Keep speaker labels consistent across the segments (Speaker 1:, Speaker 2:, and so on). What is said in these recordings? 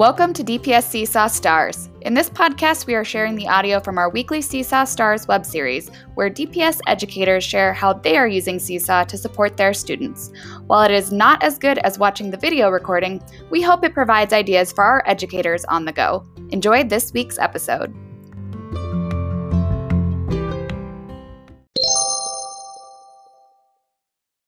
Speaker 1: Welcome to DPS Seesaw Stars. In this podcast, we are sharing the audio from our weekly Seesaw Stars web series, where DPS educators share how they are using Seesaw to support their students. While it is not as good as watching the video recording, we hope it provides ideas for our educators on the go. Enjoy this week's episode.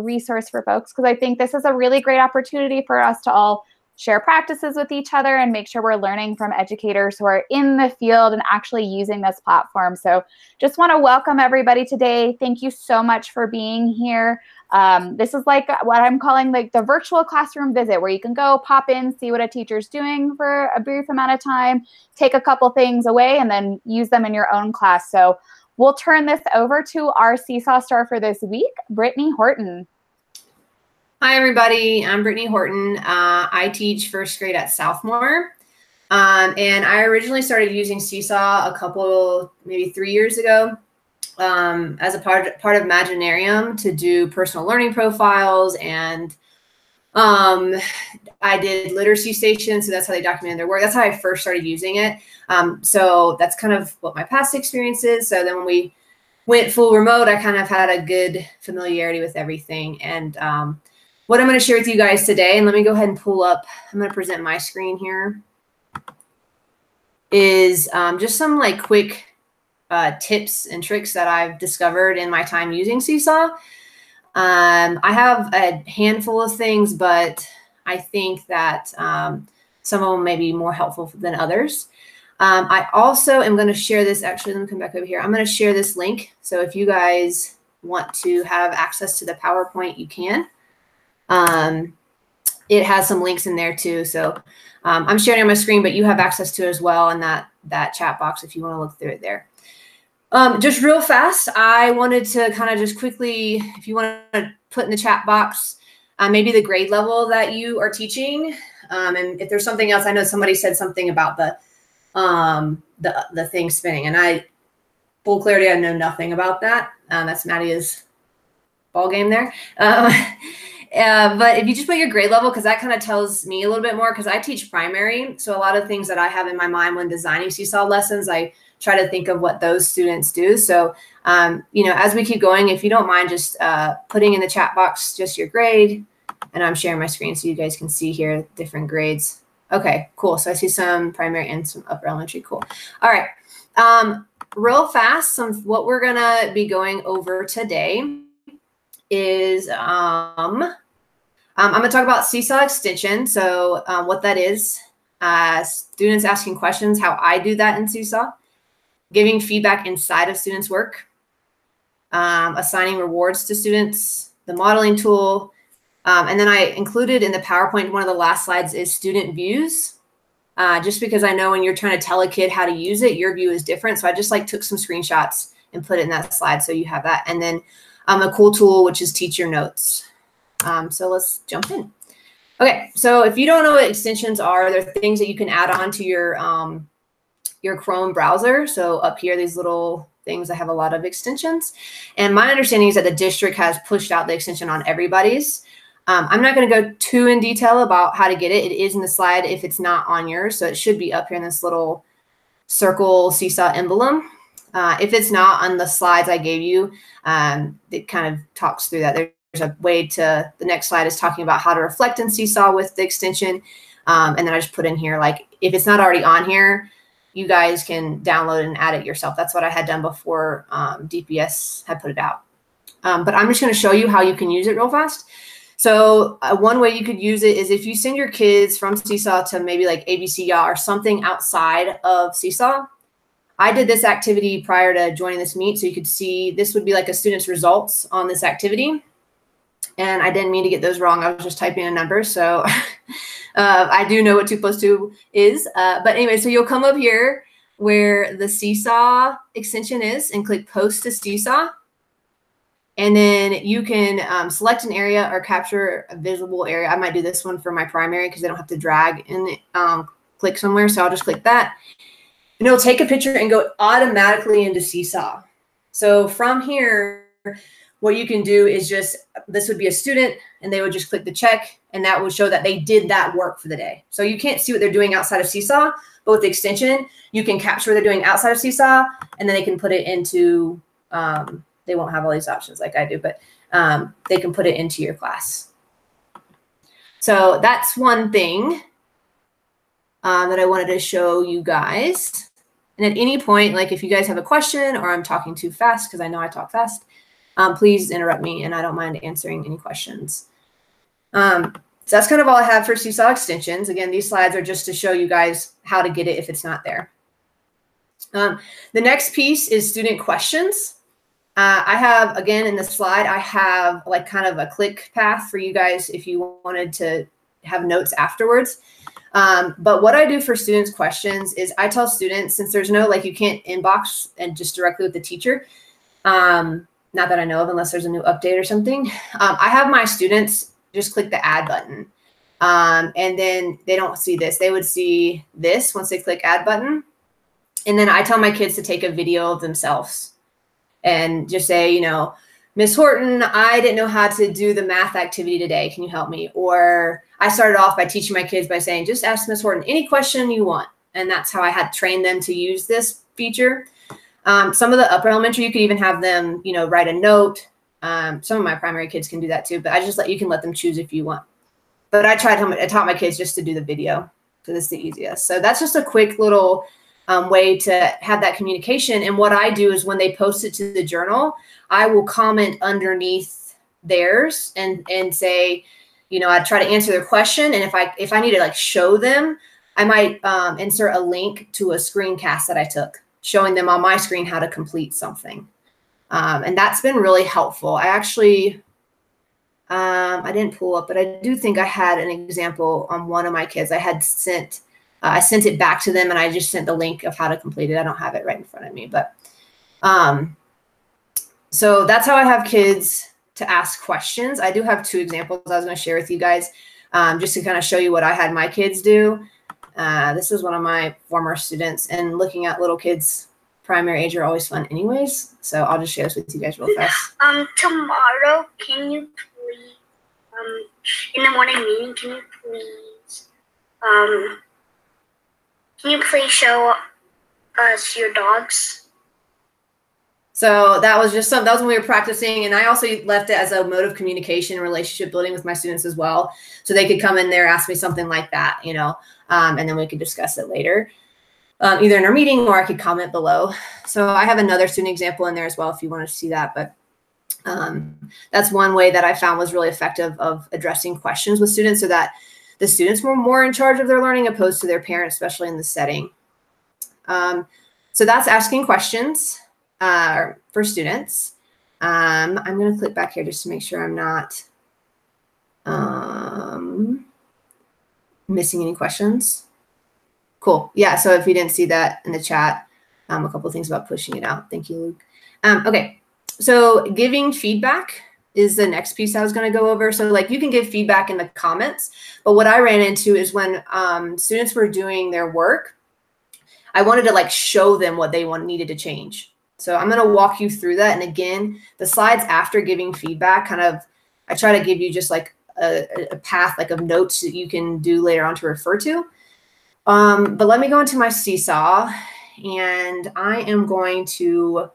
Speaker 1: Resource for folks because I think this is a really great opportunity for us to all share practices with each other and make sure we're learning from educators who are in the field and actually using this platform. So, just want to welcome everybody today. Thank you so much for being here. Um, this is like what I'm calling like the virtual classroom visit, where you can go pop in, see what a teacher's doing for a brief amount of time, take a couple things away, and then use them in your own class. So, we'll turn this over to our Seesaw star for this week, Brittany Horton.
Speaker 2: Hi, everybody. I'm Brittany Horton. Uh, I teach first grade at Southmoor. Um, and I originally started using Seesaw a couple, maybe three years ago um, as a part, part of Imaginarium to do personal learning profiles. And um, I did literacy stations. So that's how they documented their work. That's how I first started using it. Um, so that's kind of what my past experience is. So then when we went full remote, I kind of had a good familiarity with everything. And um, what I'm going to share with you guys today, and let me go ahead and pull up, I'm going to present my screen here, is um, just some like quick uh, tips and tricks that I've discovered in my time using Seesaw. Um, I have a handful of things, but I think that um, some of them may be more helpful than others. Um, I also am going to share this. Actually, let me come back over here. I'm going to share this link. So if you guys want to have access to the PowerPoint, you can. Um, it has some links in there too. So um, I'm sharing on my screen, but you have access to it as well in that that chat box if you want to look through it there. Um, just real fast, I wanted to kind of just quickly, if you want to put in the chat box, uh, maybe the grade level that you are teaching, um, and if there's something else, I know somebody said something about the um, the the thing spinning, and I full clarity, I know nothing about that. Um, that's Maddie's ball game there. Um, Uh, but if you just put your grade level, because that kind of tells me a little bit more, because I teach primary. So a lot of things that I have in my mind when designing Seesaw lessons, I try to think of what those students do. So, um, you know, as we keep going, if you don't mind just uh, putting in the chat box just your grade, and I'm sharing my screen so you guys can see here different grades. Okay, cool. So I see some primary and some upper elementary. Cool. All right. Um, real fast, some what we're gonna be going over today is um, um, I'm going to talk about Seesaw extension. So um, what that is, uh, students asking questions, how I do that in Seesaw, giving feedback inside of students' work, um, assigning rewards to students, the modeling tool, um, and then I included in the PowerPoint, one of the last slides is student views. Uh, just because I know when you're trying to tell a kid how to use it, your view is different. So I just like took some screenshots and put it in that slide so you have that. And then um, a cool tool, which is teacher notes. Um, so let's jump in. Okay, so if you don't know what extensions are, they're things that you can add on to your um, your Chrome browser. So up here, these little things that have a lot of extensions. And my understanding is that the district has pushed out the extension on everybody's. Um, I'm not going to go too in detail about how to get it. It is in the slide if it's not on yours. So it should be up here in this little circle seesaw emblem. Uh, if it's not on the slides I gave you, um, it kind of talks through that. There's a way to, the next slide is talking about how to reflect in Seesaw with the extension. Um, and then I just put in here, like, if it's not already on here, you guys can download and add it yourself. That's what I had done before um, DPS had put it out. Um, but I'm just going to show you how you can use it real fast. So uh, one way you could use it is if you send your kids from Seesaw to maybe like ABCya or something outside of Seesaw, I did this activity prior to joining this meet, so you could see this would be like a student's results on this activity. And I didn't mean to get those wrong. I was just typing a number. So uh, I do know what two plus two is. Uh, but anyway, so you'll come up here where the Seesaw extension is and click post to Seesaw. And then you can um, select an area or capture a visible area. I might do this one for my primary because I don't have to drag and um, click somewhere. So I'll just click that and it'll take a picture and go automatically into Seesaw. So from here, what you can do is just this would be a student and they would just click the check and that would show that they did that work for the day. So you can't see what they're doing outside of Seesaw, but with the extension, you can capture what they're doing outside of Seesaw and then they can put it into, um, they won't have all these options like I do, but um, they can put it into your class. So that's one thing um, that I wanted to show you guys. And at any point, like if you guys have a question or I'm talking too fast, because I know I talk fast, um, please interrupt me and I don't mind answering any questions. Um, so that's kind of all I have for Seesaw extensions. Again, these slides are just to show you guys how to get it if it's not there. Um, the next piece is student questions. Uh, I have, again, in the slide, I have like kind of a click path for you guys if you wanted to have notes afterwards. Um, but what I do for students' questions is I tell students, since there's no, like you can't inbox and just directly with the teacher, um, not that I know of, unless there's a new update or something. Um, I have my students just click the add button. Um, and then they don't see this. They would see this once they click add button. And then I tell my kids to take a video of themselves and just say, you know, Miss Horton, I didn't know how to do the math activity today. Can you help me? Or I started off by teaching my kids by saying, just ask Miss Horton any question you want. And that's how I had trained them to use this feature. Um, some of the upper elementary, you could even have them, you know, write a note. Um, some of my primary kids can do that too, but I just let you can let them choose if you want. But I tried, I taught my kids just to do the video because it's the easiest. So that's just a quick little um, way to have that communication. And what I do is when they post it to the journal, I will comment underneath theirs and and say, you know, I try to answer their question. And if I if I need to like show them, I might um, insert a link to a screencast that I took showing them on my screen how to complete something. Um, and that's been really helpful. I actually, um, I didn't pull up, but I do think I had an example on one of my kids. I had sent, uh, I sent it back to them and I just sent the link of how to complete it. I don't have it right in front of me, but um, so that's how I have kids to ask questions. I do have two examples I was going to share with you guys um, just to kind of show you what I had my kids do. Uh, this is one of my former students, and looking at little kids primary age are always fun, anyways. So I'll just share this with you guys real fast.
Speaker 3: Um, tomorrow, can you please, um, in the morning meeting, can you please, um, can you please show us your dogs?
Speaker 2: So that was just some that was when we were practicing, and I also left it as a mode of communication and relationship building with my students as well, so they could come in there ask me something like that, you know, um, and then we could discuss it later, um, either in our meeting or I could comment below. So I have another student example in there as well if you want to see that, but um, that's one way that I found was really effective of addressing questions with students, so that the students were more in charge of their learning opposed to their parents, especially in the setting. Um, so that's asking questions uh, for students. Um, I'm going to click back here just to make sure I'm not um, missing any questions. Cool. Yeah. So if you didn't see that in the chat, um, a couple things about pushing it out. Thank you, Luke. Um, okay. So giving feedback is the next piece I was going to go over. So like you can give feedback in the comments, but what I ran into is when um, students were doing their work, I wanted to like show them what they want needed to change. So I'm going to walk you through that. And again, the slides after giving feedback kind of, I try to give you just like a, a path like of notes that you can do later on to refer to. Um, but let me go into my seesaw and I am going to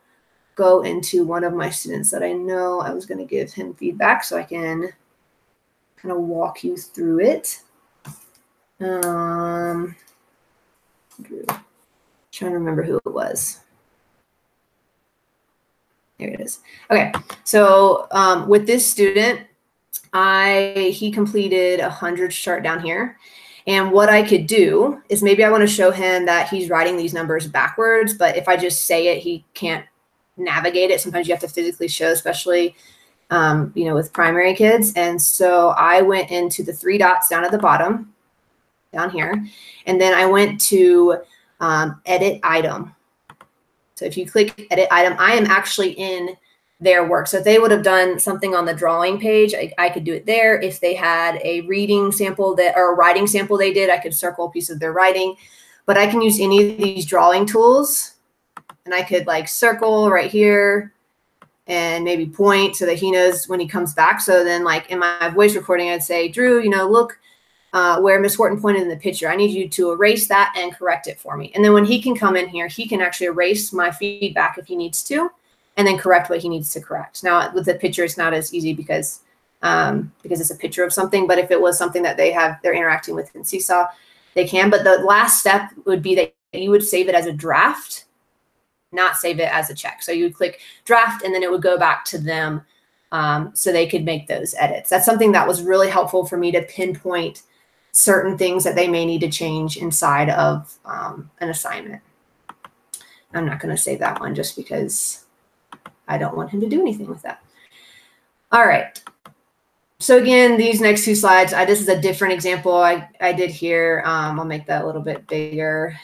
Speaker 2: go into one of my students that I know I was going to give him feedback so I can kind of walk you through it. Um, trying to remember who it was. There it is. Okay, so um, with this student, I he completed a hundred chart down here. And what I could do is maybe I want to show him that he's writing these numbers backwards, but if I just say it, he can't navigate it. Sometimes you have to physically show, especially um, you know, with primary kids. And so I went into the three dots down at the bottom, down here, and then I went to um, edit item. So if you click edit item, I am actually in their work. So if they would have done something on the drawing page, I, I, could do it there. If they had a reading sample that or a writing sample they did, I could circle a piece of their writing. But I can use any of these drawing tools and I could like circle right here and maybe point so that he knows when he comes back. So then, like in my voice recording, I'd say, Drew, you know, look uh, where Miss Horton pointed in the picture. I need you to erase that and correct it for me. And then when he can come in here, he can actually erase my feedback if he needs to, and then correct what he needs to correct. Now with the picture, it's not as easy because um, because it's a picture of something. But if it was something that they have, they're interacting with in Seesaw, they can. But the last step would be that you would save it as a draft not save it as a check. So you would click draft and then it would go back to them um, so they could make those edits. That's something that was really helpful for me to pinpoint certain things that they may need to change inside of um, an assignment. I'm not going to save that one just because I don't want him to do anything with that. All right. So again, these next two slides, I, this is a different example I, I did here. Um, I'll make that a little bit bigger.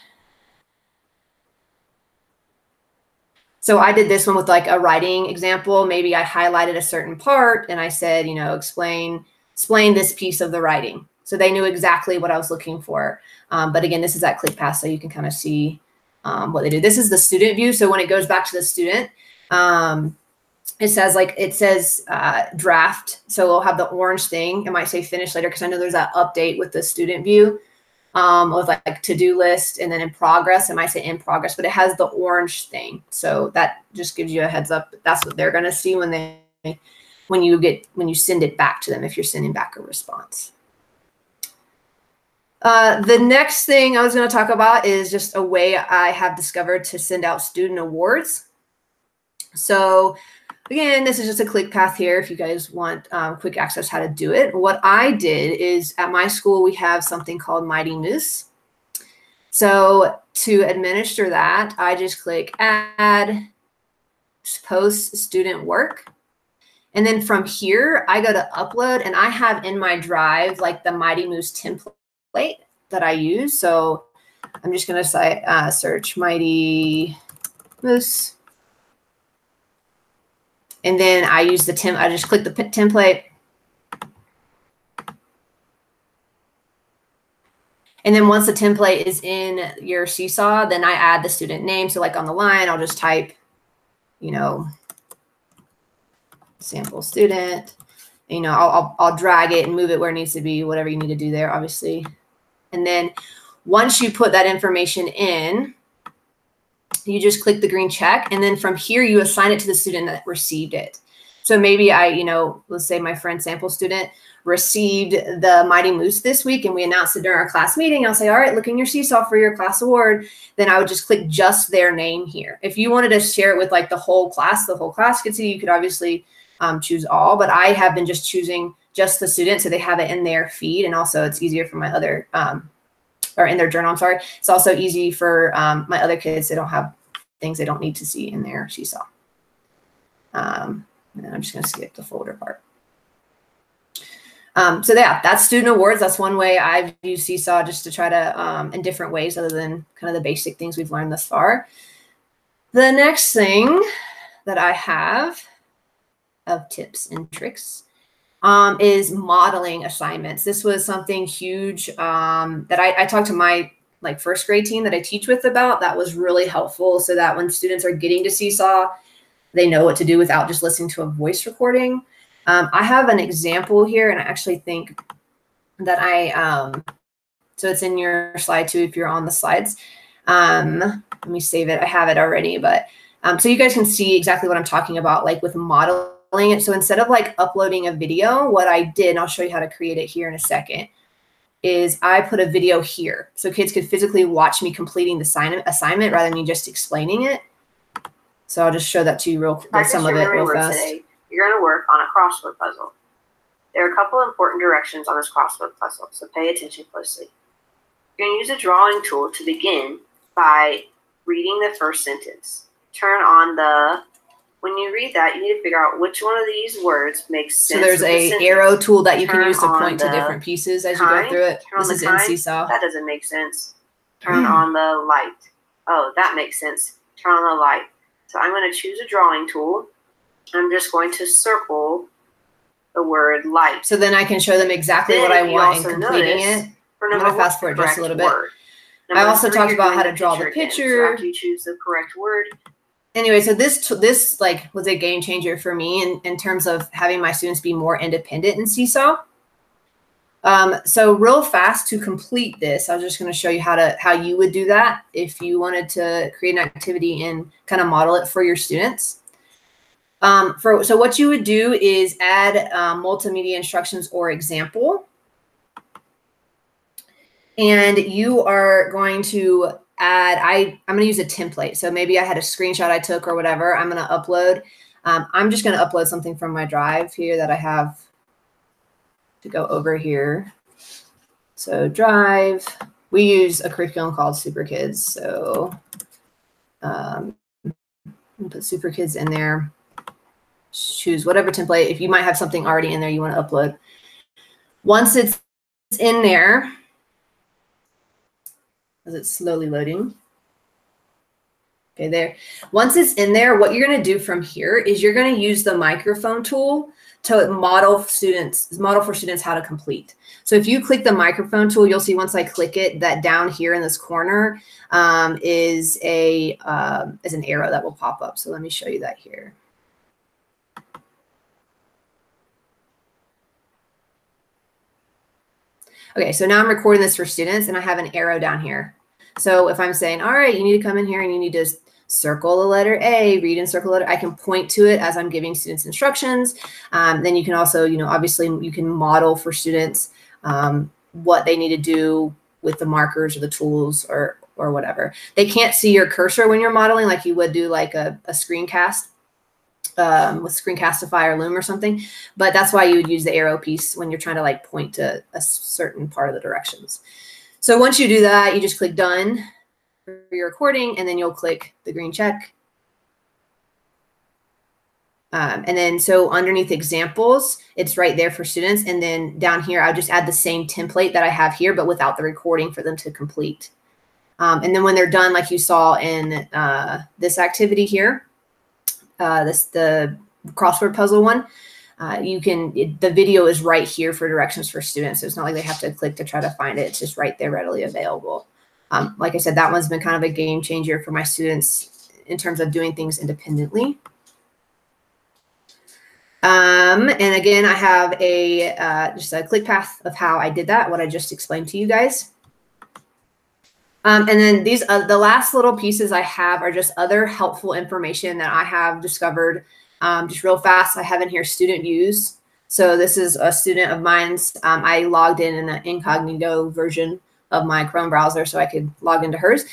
Speaker 2: So I did this one with like a writing example. Maybe I highlighted a certain part and I said, you know, explain explain this piece of the writing. So they knew exactly what I was looking for. Um, but again, this is at ClickPath, so you can kind of see um, what they do. This is the student view. So when it goes back to the student, um, it says like it says uh, draft. So we'll have the orange thing. It might say finish later because I know there's that update with the student view um, with like to-do list and then in progress it might say in progress but it has the orange thing so that just gives you a heads up that's what they're to see when they when you get when you send it back to them if you're sending back a response uh, the next thing I was going to talk about is just a way I have discovered to send out student awards. So Again, this is just a click path here if you guys want um, quick access how to do it. What I did is at my school, we have something called Mighty Moose. So to administer that, I just click add post student work. And then from here, I go to upload and I have in my drive like the Mighty Moose template that I use. So I'm just going to uh, search Mighty Moose and then I use the temp, I just click the template. And then once the template is in your Seesaw, then I add the student name. So like on the line, I'll just type, you know, sample student. You know, I'll, I'll, I'll drag it and move it where it needs to be, whatever you need to do there, obviously. And then once you put that information in, you just click the green check and then from here you assign it to the student that received it. So maybe I, you know, let's say my friend sample student received the Mighty Moose this week and we announced it during our class meeting. I'll say, all right, look in your Seesaw for your class award. Then I would just click just their name here. If you wanted to share it with like the whole class, the whole class could see, you could obviously um, choose all, but I have been just choosing just the student so they have it in their feed. And also it's easier for my other um, or in their journal. I'm sorry. It's also easy for um, my other kids. They don't have things they don't need to see in their seesaw. Um, and I'm just going to skip the folder part. Um, so yeah, that's student awards. That's one way I've used Seesaw just to try to, um, in different ways other than kind of the basic things we've learned thus far. The next thing that I have of tips and tricks um, is modeling assignments. This was something huge um, that I, I talked to my like first grade team that I teach with about. That was really helpful so that when students are getting to Seesaw, they know what to do without just listening to a voice recording. Um, I have an example here, and I actually think that I, um, so it's in your slide too if you're on the slides. Um, let me save it. I have it already, but um, so you guys can see exactly what I'm talking about, like with modeling it. So instead of like uploading a video, what I did, I'll show you how to create it here in a second, is I put a video here. So kids could physically watch me completing the assignment rather than me just explaining it. So I'll just show that to you real quick, some of it real fast. Today,
Speaker 4: you're going to work on a crossword puzzle. There are a couple important directions on this crossword puzzle, so pay attention closely. You're going to use a drawing tool to begin by reading the first sentence. Turn on the when you read that, you need to figure out which one of these words makes sense.
Speaker 2: So there's a the arrow tool that you Turn can use to point to different pieces as kind. you go through it. This is kind. in Seesaw.
Speaker 4: That doesn't make sense. Turn on the light. Oh, that makes sense. Turn on the light. So I'm going to choose a drawing tool. I'm just going to circle the word light.
Speaker 2: So then I can show them exactly then what I want in completing it. I'm going to fast forward just a little bit. I also talked about how to draw the picture.
Speaker 4: So after you choose the correct word,
Speaker 2: anyway, so this this like was a game changer for me in, in terms of having my students be more independent in Seesaw. Um, so real fast to complete this, I was just going to show you how to how you would do that if you wanted to create an activity and kind of model it for your students. Um, for so what you would do is add um, multimedia instructions or example, and you are going to add. I I'm going to use a template. So maybe I had a screenshot I took or whatever. I'm going to upload. Um, I'm just going to upload something from my drive here that I have to go over here. So drive, we use a curriculum called Super Kids. So um, put Super Kids in there. Choose whatever template. If you might have something already in there you want to upload. Once it's in there, as it's slowly loading. Okay, there. Once it's in there, what you're going to do from here is you're going to use the microphone tool to model students model for students how to complete. So if you click the microphone tool, you'll see once I click it that down here in this corner um, is a um, is an arrow that will pop up. So let me show you that here. Okay, so now I'm recording this for students and I have an arrow down here. So if I'm saying, all right, you need to come in here and you need to circle the letter A, read and circle letter. I can point to it as I'm giving students instructions. Um, then you can also, you know, obviously you can model for students um, what they need to do with the markers or the tools or or whatever. They can't see your cursor when you're modeling like you would do like a, a screencast um, with Screencastify or Loom or something. But that's why you would use the arrow piece when you're trying to like point to a certain part of the directions. So once you do that, you just click done for your recording, and then you'll click the green check. Um, and then so underneath examples, it's right there for students. And then down here, I'll just add the same template that I have here, but without the recording for them to complete. Um, and then when they're done, like you saw in uh, this activity here, uh, this the crossword puzzle one, uh, you can it, the video is right here for directions for students. So it's not like they have to click to try to find it. It's just right there, readily available. Um, like I said, that one's been kind of a game changer for my students in terms of doing things independently. Um, and again, I have a uh, just a click path of how I did that, what I just explained to you guys. Um, and then these uh, the last little pieces I have are just other helpful information that I have discovered. Um, just real fast, I have in here student views. So this is a student of mine's. Um, I logged in in an incognito version of my Chrome browser so I could log into hers.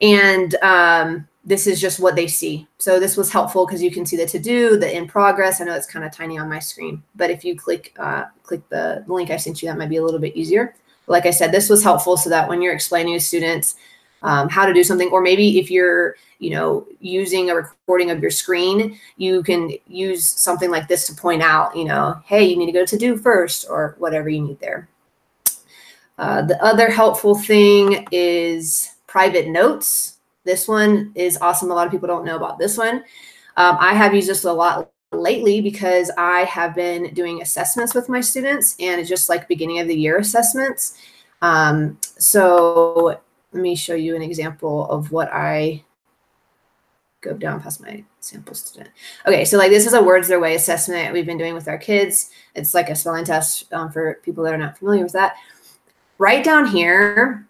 Speaker 2: And um, this is just what they see. So this was helpful because you can see the to do, the in progress. I know it's kind of tiny on my screen, but if you click uh, click the link I sent you, that might be a little bit easier. Like I said, this was helpful so that when you're explaining to students um, how to do something, or maybe if you're you know using a recording of your screen, you can use something like this to point out, you know, hey, you need to go to do first, or whatever you need there. Uh, the other helpful thing is private notes. This one is awesome. A lot of people don't know about this one. Um, I have used this a lot lately because I have been doing assessments with my students and it's just like beginning of the year assessments. Um, so let me show you an example of what I go down past my sample student. Okay, so like this is a words their way assessment we've been doing with our kids. It's like a spelling test um, for people that are not familiar with that right down here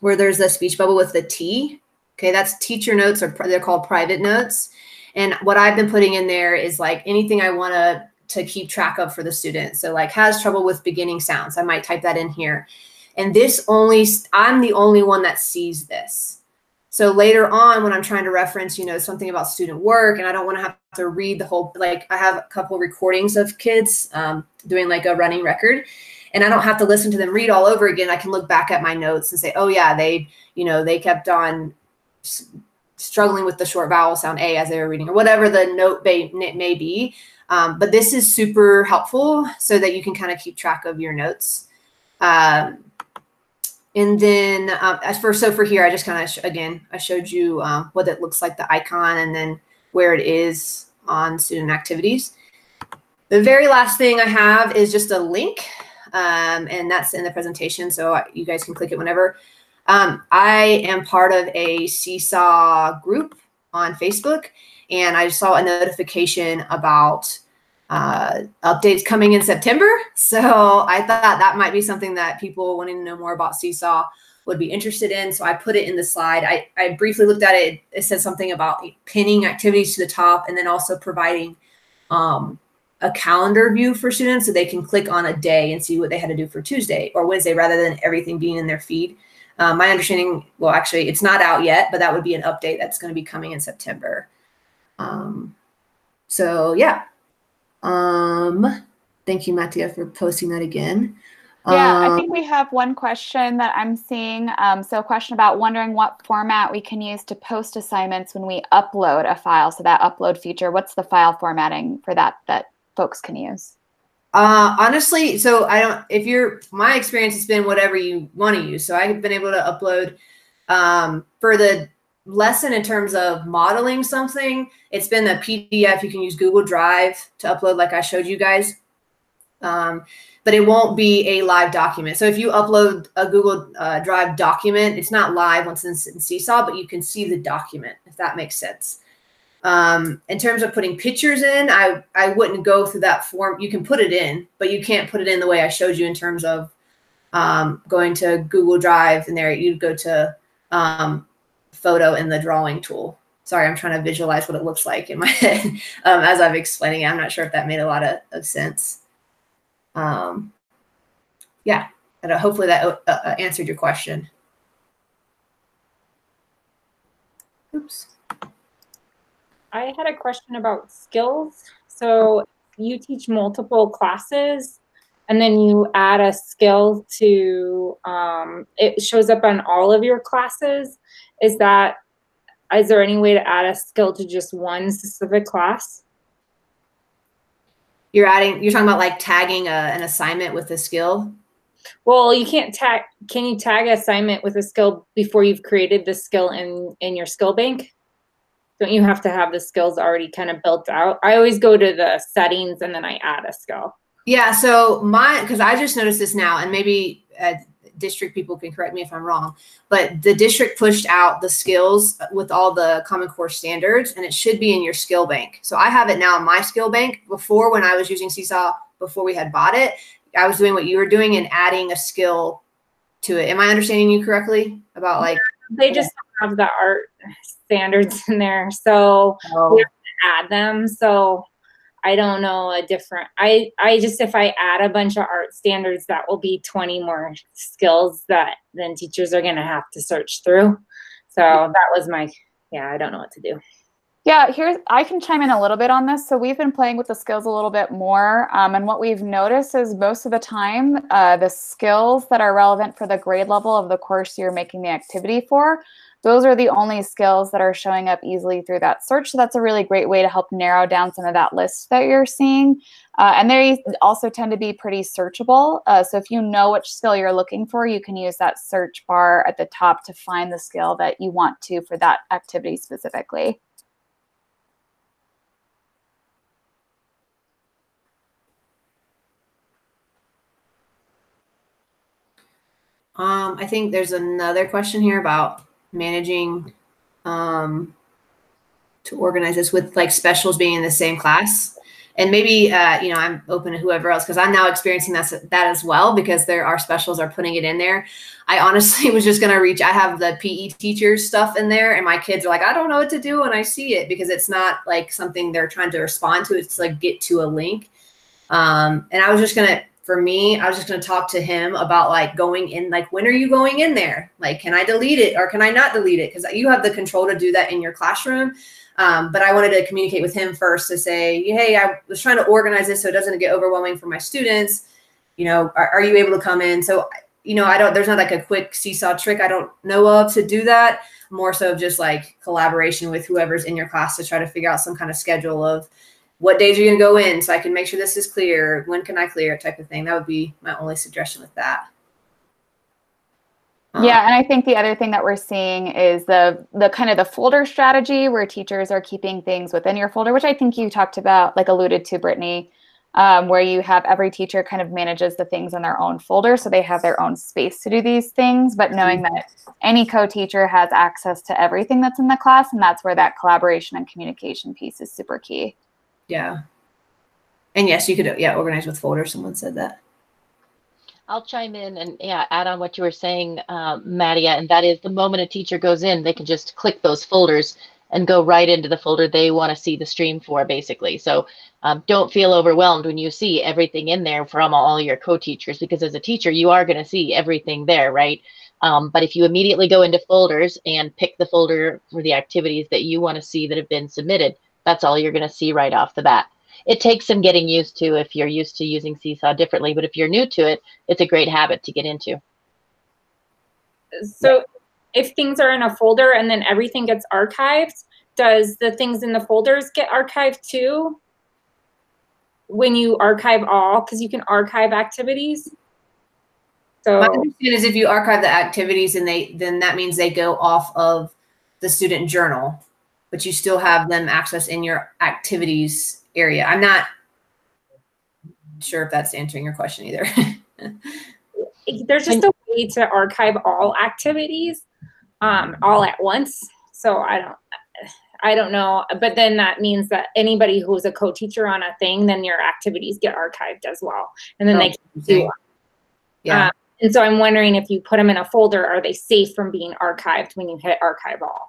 Speaker 2: where there's a speech bubble with the T, okay, that's teacher notes or they're called private notes. And what I've been putting in there is like anything I want to to keep track of for the student. So like has trouble with beginning sounds. I might type that in here. And this only I'm the only one that sees this. So later on when I'm trying to reference, you know, something about student work and I don't want to have to read the whole like I have a couple recordings of kids um, doing like a running record and I don't have to listen to them read all over again. I can look back at my notes and say, oh yeah, they, you know, they kept on struggling with the short vowel sound A as they were reading or whatever the note may, may be. Um, but this is super helpful so that you can kind of keep track of your notes. Um, and then um, as for so for here, I just kind of again I showed you um, what it looks like the icon and then where it is on student activities. The very last thing I have is just a link um, and that's in the presentation, so you guys can click it whenever. Um, I am part of a Seesaw group on Facebook, and I saw a notification about uh, updates coming in September. So I thought that might be something that people wanting to know more about Seesaw would be interested in. So I put it in the slide. I, I briefly looked at it. It said something about pinning activities to the top and then also providing um, a calendar view for students so they can click on a day and see what they had to do for Tuesday or Wednesday rather than everything being in their feed. Um, my understanding, well, actually, it's not out yet, but that would be an update that's going to be coming in September. Um, so yeah. Um, thank you, Mattia, for posting that again.
Speaker 1: Yeah, I
Speaker 2: Um,
Speaker 1: think we have one question that I'm seeing. Um, so, a question about wondering what format we can use to post assignments when we upload a file. So, that upload feature, what's the file formatting for that that folks can use?
Speaker 2: Uh, honestly, so I don't. If you're, my experience has been whatever you want to use. So I've been able to upload um, for the lesson in terms of modeling something. It's been a PDF. You can use Google Drive to upload, like I showed you guys. Um, but it won't be a live document. So if you upload a Google uh, Drive document, it's not live once it's in Seesaw, but you can see the document if that makes sense. Um, in terms of putting pictures in, I I wouldn't go through that form. You can put it in, but you can't put it in the way I showed you in terms of um, going to Google Drive and there you'd go to um, photo in the drawing tool. Sorry, I'm trying to visualize what it looks like in my head um, as I'm explaining it. I'm not sure if that made a lot of, of sense. Um, yeah, and uh, hopefully that uh, uh, answered your question. Oops.
Speaker 5: I had a question about skills. So you teach multiple classes and then you add a skill to um, it shows up on all of your classes. Is that is there any way to add a skill to just one specific class?
Speaker 2: You're adding. You're talking about like tagging a, an assignment with a skill.
Speaker 5: Well, you can't tag. Can you tag assignment with a skill before you've created the skill in in your skill bank? Don't you have to have the skills already kind of built out? I always go to the settings and then I add a skill.
Speaker 2: Yeah. So my because I just noticed this now, and maybe uh, district people can correct me if I'm wrong, but the district pushed out the skills with all the Common Core standards, and it should be in your skill bank. So I have it now in my skill bank. Before, when I was using Seesaw, before we had bought it, I was doing what you were doing and adding a skill to it. Am I understanding you correctly about like?
Speaker 5: They just have the art standards in there, so
Speaker 2: Oh,
Speaker 5: add them. So I don't know a different. I I just if I add a bunch of art standards, that will be twenty more skills that then teachers are gonna have to search through. So that was my yeah. I don't know what to do.
Speaker 1: Yeah, here's I can chime in a little bit on this. So we've been playing with the skills a little bit more, um, and what we've noticed is most of the time, uh, the skills that are relevant for the grade level of the course you're making the activity for, those are the only skills that are showing up easily through that search. So that's a really great way to help narrow down some of that list that you're seeing. Uh, and they also tend to be pretty searchable. Uh, so if you know which skill you're looking for, you can use that search bar at the top to find the skill that you want to for that activity specifically.
Speaker 2: Um, I think there's another question here about managing um, to organize this with like specials being in the same class. And maybe uh, you know I'm open to whoever else because I'm now experiencing that that as well because there are specials are putting it in there. I honestly was just gonna reach. I have the PE teachers stuff in there, and my kids are like, I don't know what to do when I see it because it's not like something they're trying to respond to. It's like get to a link. Um, and I was just gonna for me, I was just going to talk to him about like going in, like, when are you going in there? Like, can I delete it or can I not delete it? Because you have the control to do that in your classroom. Um, but I wanted to communicate with him first to say, hey, I was trying to organize this so it doesn't get overwhelming for my students. You know, are, are you able to come in? So, you know, I don't, there's not like a quick seesaw trick I don't know of to do that. More so of just like collaboration with whoever's in your class to try to figure out some kind of schedule of, what days are you going to go in so I can make sure this is clear? When can I clear it? Type of thing. That would be my only suggestion with that. Um,
Speaker 1: Yeah, and I think the other thing that we're seeing is the the kind of the folder strategy where teachers are keeping things within your folder, which I think you talked about, like alluded to, Brittany. um, where you have every teacher kind of manages the things in their own folder. So they have their own space to do these things, but knowing that any co teacher has access to everything that's in the class. And that's where that collaboration and communication piece is super key.
Speaker 2: Yeah. And yes, you could, yeah, organize with folders. Someone said that.
Speaker 6: I'll chime in and yeah, add on what you were saying, uh, Maddie, and that is the moment a teacher goes in, they can just click those folders and go right into the folder they want to see the stream for, basically. So um, don't feel overwhelmed when you see everything in there from all your co-teachers, because as a teacher, you are going to see everything there, right? Um, but if you immediately go into folders and pick the folder for the activities that you want to see that have been submitted, that's all you're going to see right off the bat. It takes some getting used to if you're used to using Seesaw differently, but if you're new to it, it's a great habit to get into.
Speaker 5: So if things are in a folder and then everything gets archived, does the things in the folders get archived too? When you archive all, because you can archive activities. So
Speaker 2: My understanding is if you archive the activities and they then that means they go off of the student journal, but you still have them access in your activities area. I'm not sure if that's answering your question either.
Speaker 5: there's just a way to archive all activities um, all at once. So I don't, I don't know. But then that means that anybody who's a co-teacher on a thing, then your activities get archived as well, and then
Speaker 2: Oh,
Speaker 5: they can do.
Speaker 2: yeah.
Speaker 5: Um, and so I'm wondering if you put them in a folder, are they safe from being archived when you hit archive all?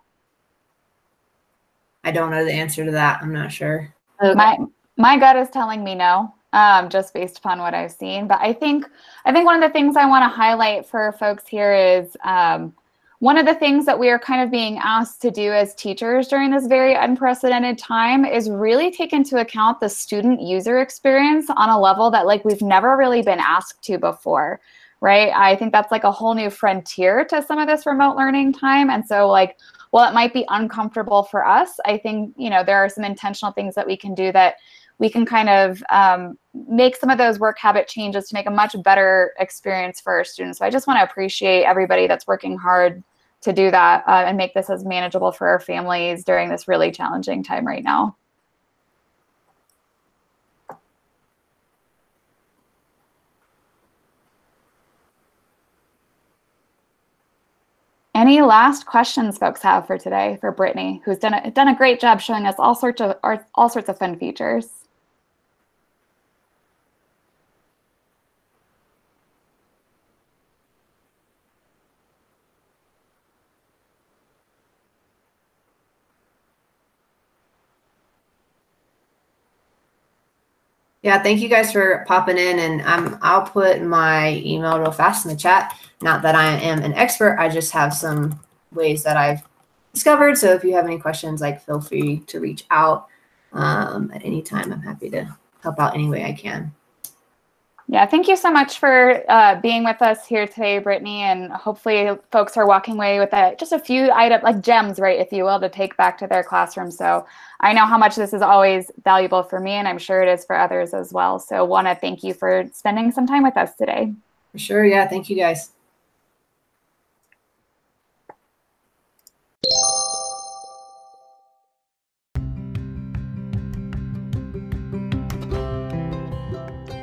Speaker 2: I don't know the answer to that. I'm not sure.
Speaker 1: my my gut is telling me no um, just based upon what i've seen but i think i think one of the things i want to highlight for folks here is um, one of the things that we are kind of being asked to do as teachers during this very unprecedented time is really take into account the student user experience on a level that like we've never really been asked to before right i think that's like a whole new frontier to some of this remote learning time and so like while it might be uncomfortable for us, I think you know there are some intentional things that we can do that we can kind of um, make some of those work habit changes to make a much better experience for our students. So I just want to appreciate everybody that's working hard to do that uh, and make this as manageable for our families during this really challenging time right now. Any last questions folks have for today for Brittany, who's done a, done a great job showing us all sorts of all sorts of fun features.
Speaker 2: Yeah, thank you guys for popping in, and um, I'll put my email real fast in the chat. Not that I am an expert, I just have some ways that I've discovered. So if you have any questions, like feel free to reach out um, at any time. I'm happy to help out any way I can.
Speaker 1: Yeah, thank you so much for uh, being with us here today, Brittany, and hopefully folks are walking away with a, just a few items, like gems, right, if you will, to take back to their classroom. So I know how much this is always valuable for me, and I'm sure it is for others as well. So want to thank you for spending some time with us today.
Speaker 2: For sure, yeah. Thank you guys.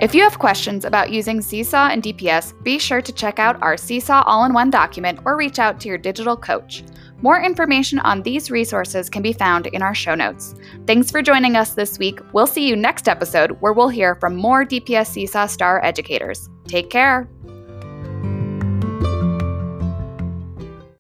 Speaker 1: If you have questions about using Seesaw and DPS, be sure to check out our Seesaw all in one document or reach out to your digital coach. More information on these resources can be found in our show notes. Thanks for joining us this week. We'll see you next episode where we'll hear from more DPS Seesaw Star educators. Take care.